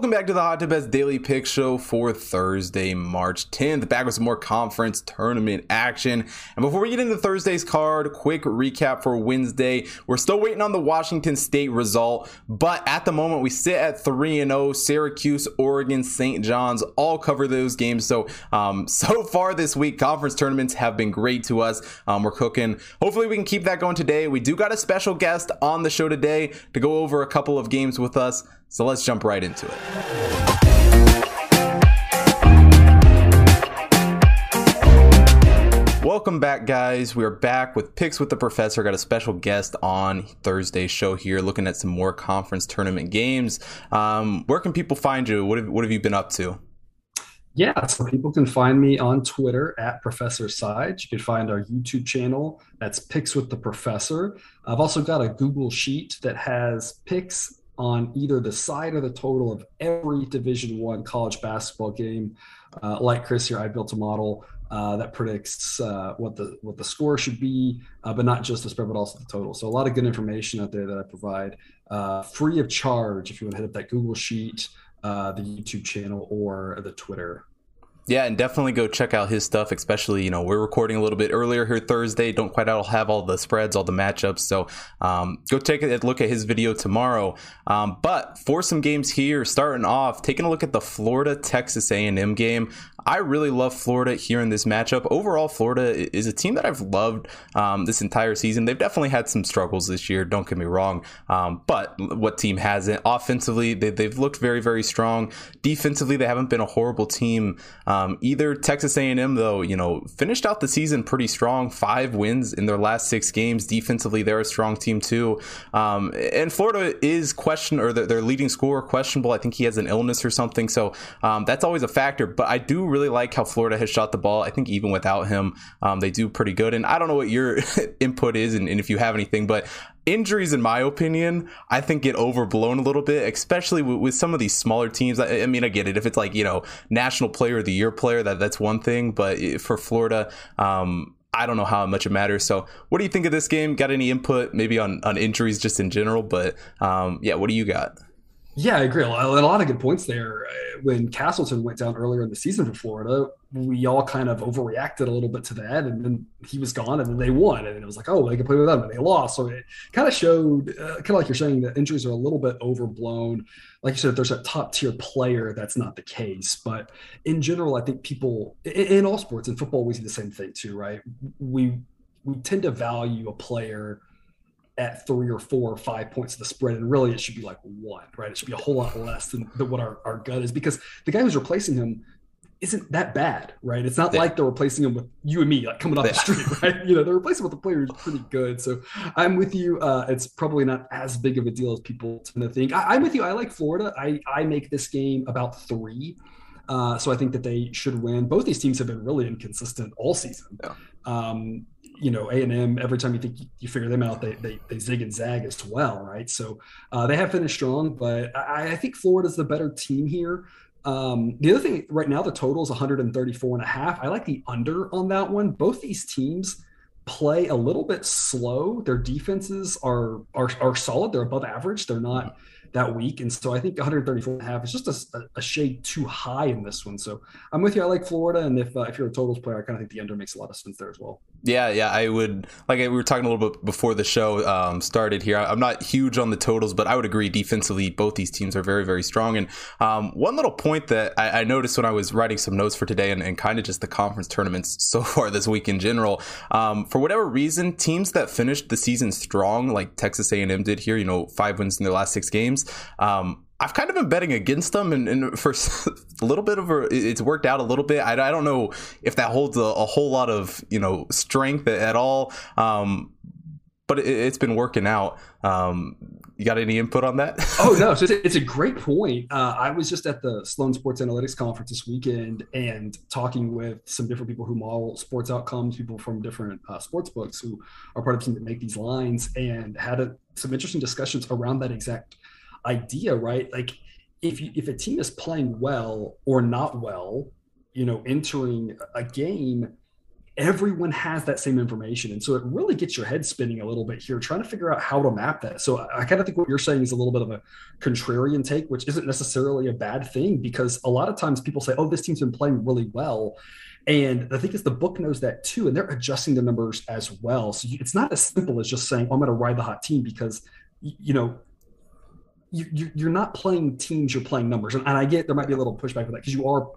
Welcome back to the Hot Tip Bets Daily Pick Show for Thursday, March 10th. Back with some more conference tournament action. And before we get into Thursday's card, quick recap for Wednesday. We're still waiting on the Washington State result, but at the moment we sit at 3 and 0. Syracuse, Oregon, St. John's all cover those games. So, um, so far this week, conference tournaments have been great to us. Um, we're cooking. Hopefully, we can keep that going today. We do got a special guest on the show today to go over a couple of games with us. So let's jump right into it. Welcome back, guys. We are back with Picks with the Professor. Got a special guest on Thursday's show here, looking at some more conference tournament games. Um, where can people find you? What have, what have you been up to? Yeah, so people can find me on Twitter at Professor Side. You can find our YouTube channel. That's Picks with the Professor. I've also got a Google Sheet that has picks on either the side or the total of every division one college basketball game. Uh, like chris here i built a model uh, that predicts uh, what the what the score should be uh, but not just the spread but also the total. So a lot of good information out there that i provide uh, free of charge if you want to hit up that google sheet uh, the youtube channel or the twitter yeah, and definitely go check out his stuff, especially, you know, we're recording a little bit earlier here Thursday. Don't quite have all the spreads, all the matchups. So um, go take a look at his video tomorrow. Um, but for some games here, starting off, taking a look at the Florida Texas A&M game. I really love Florida here in this matchup. Overall, Florida is a team that I've loved um, this entire season. They've definitely had some struggles this year. Don't get me wrong, um, but what team hasn't? Offensively, they, have looked very, very strong. Defensively, they haven't been a horrible team um, either. Texas A&M, though, you know, finished out the season pretty strong. Five wins in their last six games. Defensively, they're a strong team too. Um, and Florida is question or their, their, leading scorer questionable. I think he has an illness or something, so um, that's always a factor. But I do really like how Florida has shot the ball. I think even without him, um, they do pretty good. And I don't know what your input is and, and if you have anything, but injuries, in my opinion, I think get overblown a little bit, especially with, with some of these smaller teams. I, I, mean, I get it. If it's like, you know, national player of the year player, that that's one thing. But for Florida, um, I don't know how much it matters. So, what do you think of this game? Got any input maybe on, on injuries just in general? But um, yeah, what do you got? Yeah, I agree. A lot of good points there. When Castleton went down earlier in the season for Florida, we all kind of overreacted a little bit to that, and then he was gone, and then they won, and it was like, oh, they can play with them, and they lost. So it kind of showed, uh, kind of like you're saying, that injuries are a little bit overblown. Like you said, if there's a top tier player, that's not the case. But in general, I think people in, in all sports, in football, we see the same thing too, right? We we tend to value a player at three or four or five points of the spread. And really, it should be like one, right? It should be a whole lot less than, than what our, our gut is because the guy who's replacing him isn't that bad, right? It's not yeah. like they're replacing him with you and me, like coming off yeah. the street, right? You know, they're replacing with a player who's pretty good. So I'm with you. Uh, it's probably not as big of a deal as people tend to think. I, am with you. I like Florida. I, I make this game about three. Uh, so I think that they should win. Both these teams have been really inconsistent all season. Yeah. Um, you know, A and M. Every time you think you figure them out, they they, they zig and zag as well, right? So uh, they have finished strong, but I, I think Florida's the better team here. Um, the other thing right now, the total is 134 and a half. I like the under on that one. Both these teams play a little bit slow. Their defenses are are, are solid. They're above average. They're not that week. And so I think 134 and a half is just a, a, shade too high in this one. So I'm with you. I like Florida. And if, uh, if you're a totals player, I kind of think the under makes a lot of sense there as well. Yeah, yeah, I would like we were talking a little bit before the show um, started here. I'm not huge on the totals, but I would agree defensively, both these teams are very, very strong. And um, one little point that I, I, noticed when I was writing some notes for today, and, and, kind of just the conference tournaments so far this week in general, um, for whatever reason, teams that finished the season strong, like Texas A&M did here, you know, five wins in their last six games. I've kind of been betting against them, and, and for a little bit of a, it's worked out a little bit. I, I don't know if that holds a, a, whole lot of you know strength at all, um, but it, has been working out. Um, you got any input on that? oh no, so it's, a, it's a great point. Uh, I was just at the Sloan Sports Analytics conference this weekend and talking with some different people who model sports outcomes, people from different uh, sports books who are part of the team that make these lines, and had a, some interesting discussions around that exact idea, right? Like if you, if a team is playing well or not well, you know, entering a game, everyone has that same information. And so it really gets your head spinning a little bit here, trying to figure out how to map that. So I, I kind of think what you're saying is a little bit of a contrarian take, which isn't necessarily a bad thing because a lot of times people say, oh, this team's been playing really well. And I think is the book knows that too, and they're adjusting the numbers as well. So it's not as simple as just saying, oh, I'm going to ride the hot team because, you know, you, you're not playing teams, you're playing numbers. And, and I get there might be a little pushback for that because you are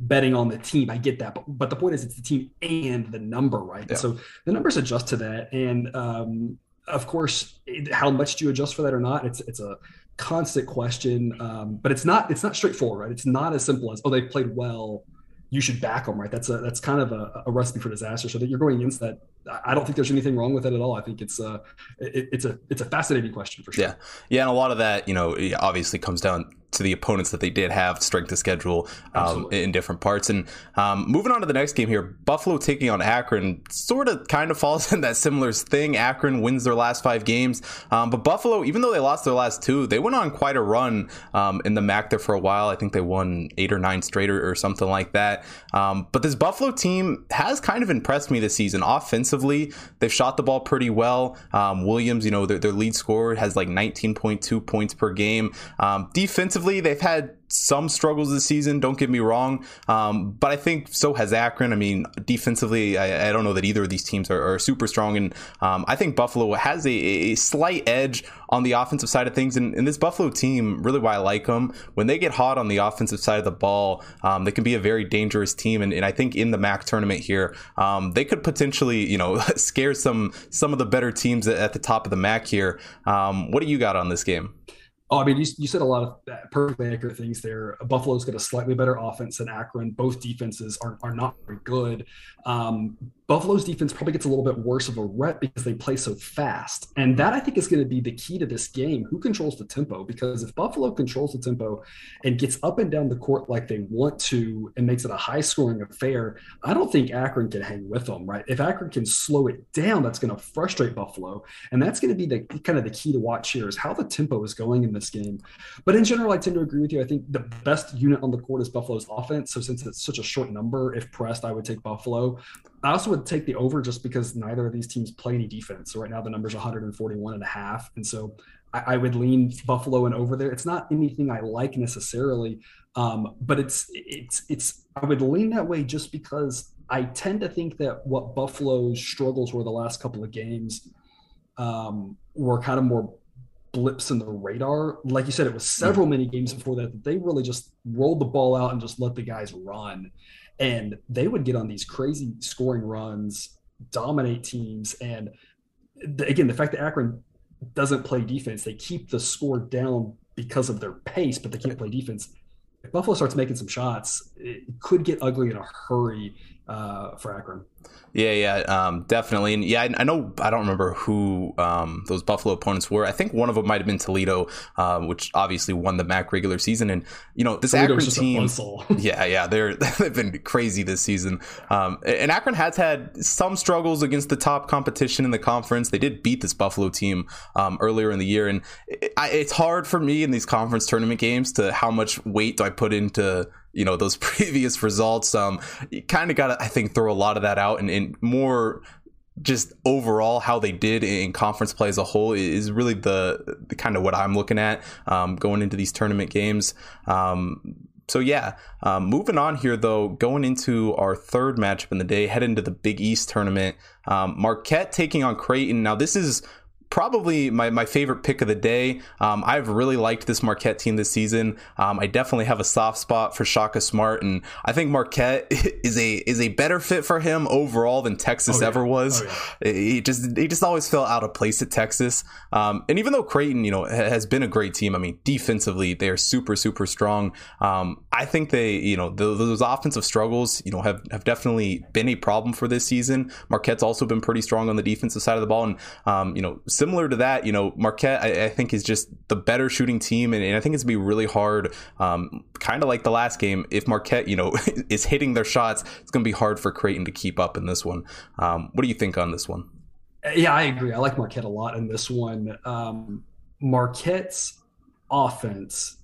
betting on the team. I get that, but but the point is it's the team and the number, right? Yeah. So the numbers adjust to that, and um, of course, it, how much do you adjust for that or not? It's it's a constant question, um, but it's not it's not straightforward, right? It's not as simple as oh they played well, you should back them, right? That's a that's kind of a, a recipe for disaster. So that you're going against that I don't think there's anything wrong with it at all. I think it's a it, it's a it's a fascinating question for sure. Yeah, yeah, and a lot of that, you know, obviously comes down to the opponents that they did have strength of schedule um, in different parts. And um, moving on to the next game here, Buffalo taking on Akron sort of kind of falls in that similar thing. Akron wins their last five games, um, but Buffalo, even though they lost their last two, they went on quite a run um, in the MAC there for a while. I think they won eight or nine straight or, or something like that. Um, but this Buffalo team has kind of impressed me this season. Offensively, they've shot the ball pretty well. Um, Williams, you know, their, their, lead scorer has like 19.2 points per game. defensively, defensively, they've had some struggles this season. Don't get me wrong, um, but I think so has Akron. I mean, defensively, I, I don't know that either of these teams are, are super strong, and um, I think Buffalo has a, a, slight edge on the offensive side of things. And, and, this Buffalo team, really, why I like them, when they get hot on the offensive side of the ball, um, they can be a very dangerous team. And, and I think in the MAC tournament here, um, they could potentially, you know, scare some some of the better teams at, at the top of the MAC here. Um, what do you got on this game? Oh, I mean, you, you said a lot of perfectly accurate things there. Buffalo's got a slightly better offense than Akron. Both defenses are, are not very good. Um, Buffalo's defense probably gets a little bit worse of a rep because they play so fast. And that I think is going to be the key to this game. Who controls the tempo? Because if Buffalo controls the tempo and gets up and down the court like they want to and makes it a high scoring affair, I don't think Akron can hang with them, right? If Akron can slow it down, that's going to frustrate Buffalo. And that's going to be the kind of the key to watch here is how the tempo is going in this game. But in general, I tend to agree with you. I think the best unit on the court is Buffalo's offense. So since it's such a short number, if pressed, I would take Buffalo. I also would take the over just because neither of these teams play any defense. So right now the number's 141 and a half. And so I, I would lean Buffalo and over there. It's not anything I like necessarily, um, but it's it's it's I would lean that way just because I tend to think that what Buffalo's struggles were the last couple of games um, were kind of more blips in the radar. Like you said, it was hmm. several mini games before that that they really just rolled the ball out and just let the guys run and they would get on these crazy scoring runs, dominate teams, and the, again, the fact that Akron doesn't play defense, they keep the score down because of their pace, but they can't play defense. If Buffalo starts making some shots, it could get ugly in a hurry uh, for Akron. Yeah, yeah, um, definitely, and yeah, I, I, know I don't remember who um, those Buffalo opponents were. I think one of them might have been Toledo, uh, which obviously won the MAC regular season. And you know, this Toledo's Akron team, yeah, yeah, they're they've been crazy this season. Um, and Akron has had some struggles against the top competition in the conference. They did beat this Buffalo team um, earlier in the year, and it, I, it's hard for me in these conference tournament games to how much weight do I put into you know those previous results. Um, you kind of got to I think throw a lot of that out and, and more just overall how they did in conference play as a whole is really the, the kind of what I'm looking at um, going into these tournament games. Um, so yeah, um, moving on here though, going into our third matchup in the day, head into the Big East tournament. Um, Marquette taking on Creighton. Now this is probably my, my favorite pick of the day. Um, I've really liked this Marquette team this season. Um, I definitely have a soft spot for Shaka Smart, and I think Marquette is a is a better fit for him overall than Texas oh, yeah. ever was. Oh, yeah. He just he just always felt out of place at Texas. Um, and even though Creighton, you know, has been a great team, I mean, defensively they are super super strong. Um, I think they, you know, those offensive struggles, you know, have have definitely been a problem for this season. Marquette's also been pretty strong on the defensive side of the ball, and um, you know similar to that, you know, Marquette, I, I think, is just the better shooting team. And, and I think it's to be really hard, um, kind of like the last game. If Marquette, you know, is hitting their shots, it's going to be hard for Creighton to keep up in this one. Um, what do you think on this one? Yeah, I agree. I like Marquette a lot in this one. Um, Marquette's offense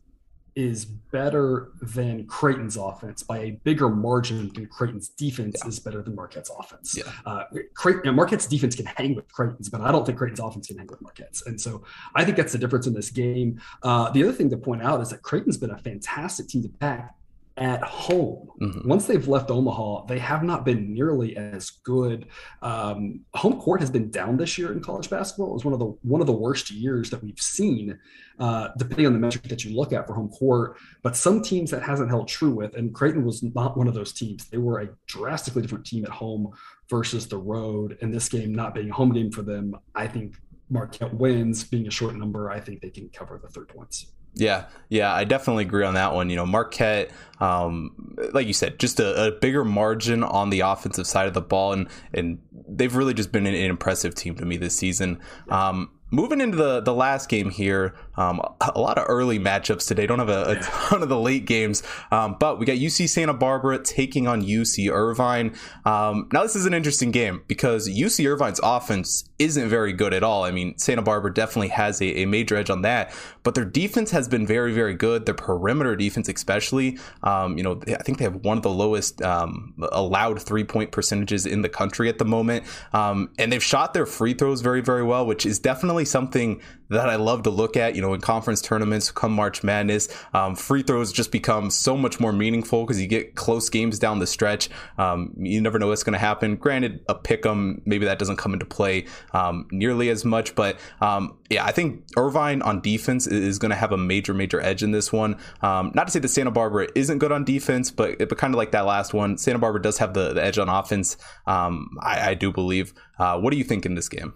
is better than Creighton's offense by a bigger margin than Creighton's defense yeah. is better than Marquette's offense. Yeah. Uh, Creighton, Marquette's defense can hang with Creighton's, but I don't think Creighton's offense can hang with Marquette's. And so I think that's the difference in this game. Uh, the other thing to point out is that Creighton's been a fantastic team to back at home. Mm-hmm. Once they've left Omaha, they have not been nearly as good. Um, home court has been down this year in college basketball. It was one of the one of the worst years that we've seen, uh, depending on the metric that you look at for home court. But some teams that hasn't held true with, and Creighton was not one of those teams. They were a drastically different team at home versus the road. And this game not being a home game for them, I think Marquette wins. Being a short number, I think they can cover the third points. Yeah, yeah, I definitely agree on that one. You know, Marquette, um, like you said, just a, a, bigger margin on the offensive side of the ball, and and they've really just been an, an impressive team to me this season. Um, moving into the the last game here, um, a lot of early matchups today. Don't have a, a ton of the late games, um, but we got UC Santa Barbara taking on UC Irvine. Um, now this is an interesting game because UC Irvine's offense isn't very good at all. I mean, Santa Barbara definitely has a, a major edge on that, but their defense has been very very good. Their perimeter defense, especially, um, you know, I think they have one of the lowest um, allowed three point percentages in the country at the moment, um, and they've shot their free throws very very well, which is definitely something that I love to look at. You know, in conference tournaments, come March Madness, um, free throws just become so much more meaningful because you get close games down the stretch. Um, you never know what's going to happen. Granted, a pick 'em, maybe that doesn't come into play um, nearly as much, but um, yeah, I think Irvine on defense is going to have a major, major edge in this one. Um, not to say that Santa Barbara isn't good on defense, but but kind of like that last one, Santa Barbara does have the, the edge on offense. Um, I, I, do believe. Uh, what do you think in this game?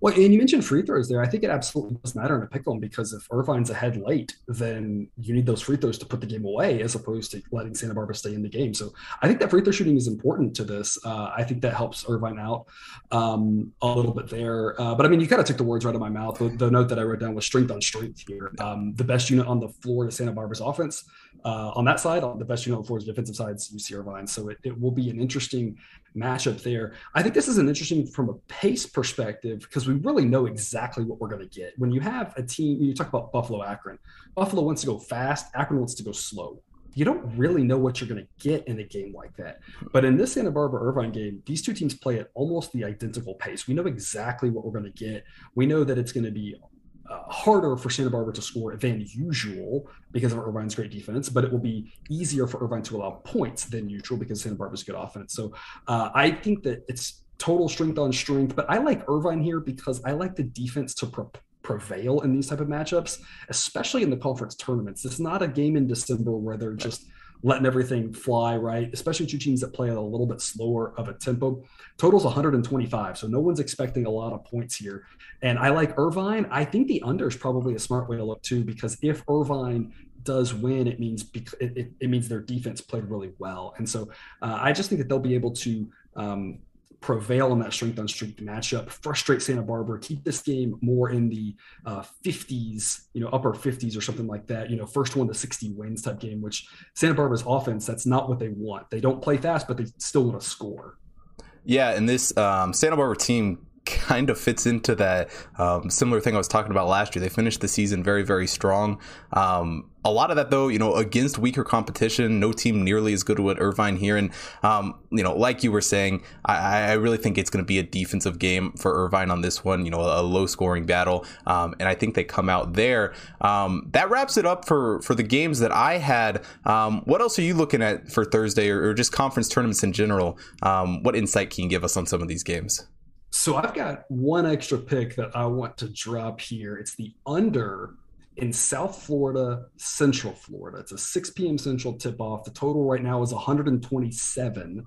Well, and you mentioned free throws there. I think it absolutely does matter in a pick 'em because if Irvine's ahead late, then you need those free throws to put the game away as opposed to letting Santa Barbara stay in the game. So I think that free throw shooting is important to this. Uh, I think that helps Irvine out um, a little bit there. Uh, but I mean, you kind of took the words right out of my mouth. The, note that I wrote down was strength on strength here. Um, the best unit on the floor is Santa Barbara's offense. Uh, on that side, the best unit on the floor is defensive side, is UC Irvine. So it, it will be an interesting matchup there. I think this is an interesting from a pace perspective because we really know exactly what we're going to get. When you have a team, you talk about Buffalo Akron. Buffalo wants to go fast, Akron wants to go slow. You don't really know what you're going to get in a game like that. But in this Santa Barbara Irvine game, these two teams play at almost the identical pace. We know exactly what we're going to get. We know that it's going to be uh, harder for Santa Barbara to score than usual because of Irvine's great defense, but it will be easier for Irvine to allow points than usual because Santa Barbara's good offense. So uh, I think that it's total strength on strength, but I like Irvine here because I like the defense to pre- prevail in these type of matchups, especially in the conference tournaments. It's not a game in December where they're just – letting everything fly, right? Especially two teams that play at a little bit slower of a tempo. Total's 125, so no one's expecting a lot of points here. And I like Irvine. I think the under is probably a smart way to look too, because if Irvine does win, it means it, it, it means their defense played really well. And so uh, I just think that they'll be able to um, prevail in that strength on strength matchup, frustrate Santa Barbara, keep this game more in the uh, 50s, you know, upper 50s or something like that, you know, first one to 60 wins type game, which Santa Barbara's offense, that's not what they want. They don't play fast, but they still want to score. Yeah, and this um, Santa Barbara team kind of fits into that um, similar thing I was talking about last year. They finished the season very, very strong. Um, a lot of that, though, you know, against weaker competition, no team nearly as good as Irvine here. And, um, you know, like you were saying, I, I really think it's going to be a defensive game for Irvine on this one, you know, a, low scoring battle. Um, and I think they come out there. Um, that wraps it up for, for the games that I had. Um, what else are you looking at for Thursday or, or just conference tournaments in general? Um, what insight can you give us on some of these games? So I've got one extra pick that I want to drop here. It's the under in South Florida, Central Florida. It's a 6 p.m. Central tip off. The total right now is 127.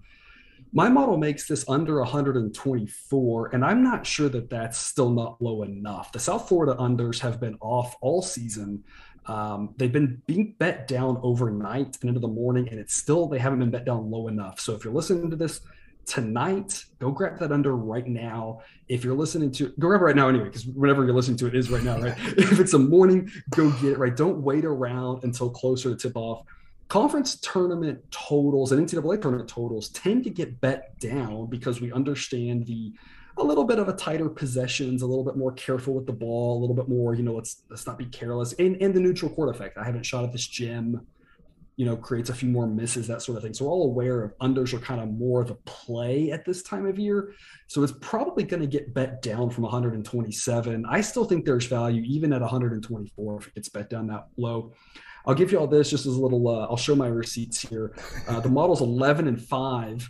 My model makes this under 124, and I'm not sure that that's still not low enough. The South Florida unders have been off all season. Um, they've been being bet down overnight and into the morning, and it's still they haven't been bet down low enough. So if you're listening to this tonight, go grab that under right now. If you're listening to go grab it right now anyway, because whenever you're listening to it is right now, right? if it's a morning, go get it, right? Don't wait around until closer to tip off. Conference tournament totals and NCAA tournament totals tend to get bet down because we understand the a little bit of a tighter possessions, a little bit more careful with the ball, a little bit more, you know, let's let's not be careless. And and the neutral court effect. I haven't shot at this gym, you know, creates a few more misses, that sort of thing. So we're all aware of unders are kind of more a play at this time of year. So it's probably going to get bet down from 127. I still think there's value even at 124 if it gets bet down that low. I'll give you all this just as a little. Uh, I'll show my receipts here. Uh, the model's 11 and five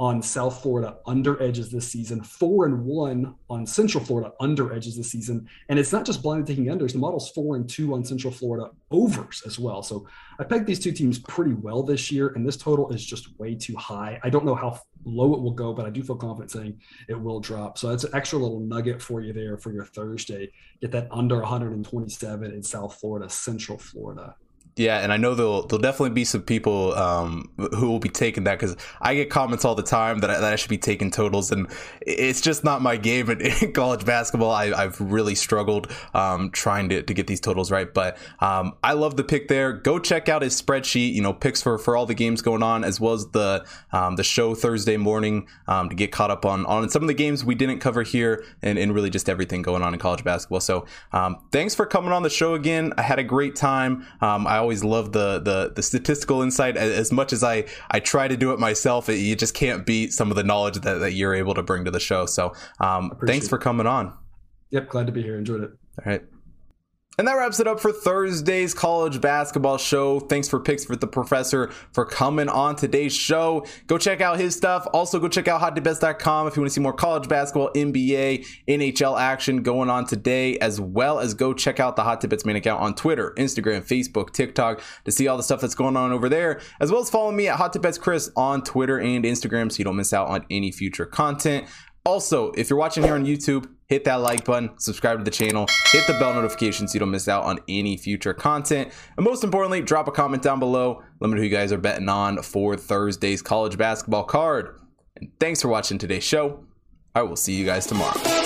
on South Florida under edges this season, four and one on Central Florida under edges this season. And it's not just blinded taking unders, the model's four and two on Central Florida overs as well. So I pegged these two teams pretty well this year, and this total is just way too high. I don't know how low it will go, but I do feel confident saying it will drop. So that's an extra little nugget for you there for your Thursday. Get that under 127 in South Florida, Central Florida. Yeah, and I know there'll there'll definitely be some people um, who will be taking that because I get comments all the time that I, that I should be taking totals, and it's just not my game in, in college basketball. I, have really struggled um, trying to, to get these totals right, but um, I love the pick there. Go check out his spreadsheet. You know, picks for, for all the games going on, as well as the um, the show Thursday morning um, to get caught up on on some of the games we didn't cover here, and, and really just everything going on in college basketball. So, um, thanks for coming on the show again. I had a great time. I always always love the the the statistical insight as much as I I try to do it myself. It, you just can't beat some of the knowledge that, that you're able to bring to the show. So um, thanks for coming on. Yep, glad to be here. Enjoyed it. All right. And that wraps it up for Thursday's college basketball show. Thanks for picks for the professor for coming on today's show. Go check out his stuff. Also, go check out hottipbets.com if you want to see more college basketball, NBA, NHL action going on today, as well as go check out the Hot Tip Bets main account on Twitter, Instagram, Facebook, TikTok to see all the stuff that's going on over there, as well as follow me at Hot Chris on Twitter and Instagram so you don't miss out on any future content. Also, if you're watching here on YouTube, hit that like button, subscribe to the channel, hit the bell notification so you don't miss out on any future content. And most importantly, drop a comment down below. Let me know who you guys are betting on for Thursday's college basketball card. And thanks for watching today's show. I will see you guys tomorrow.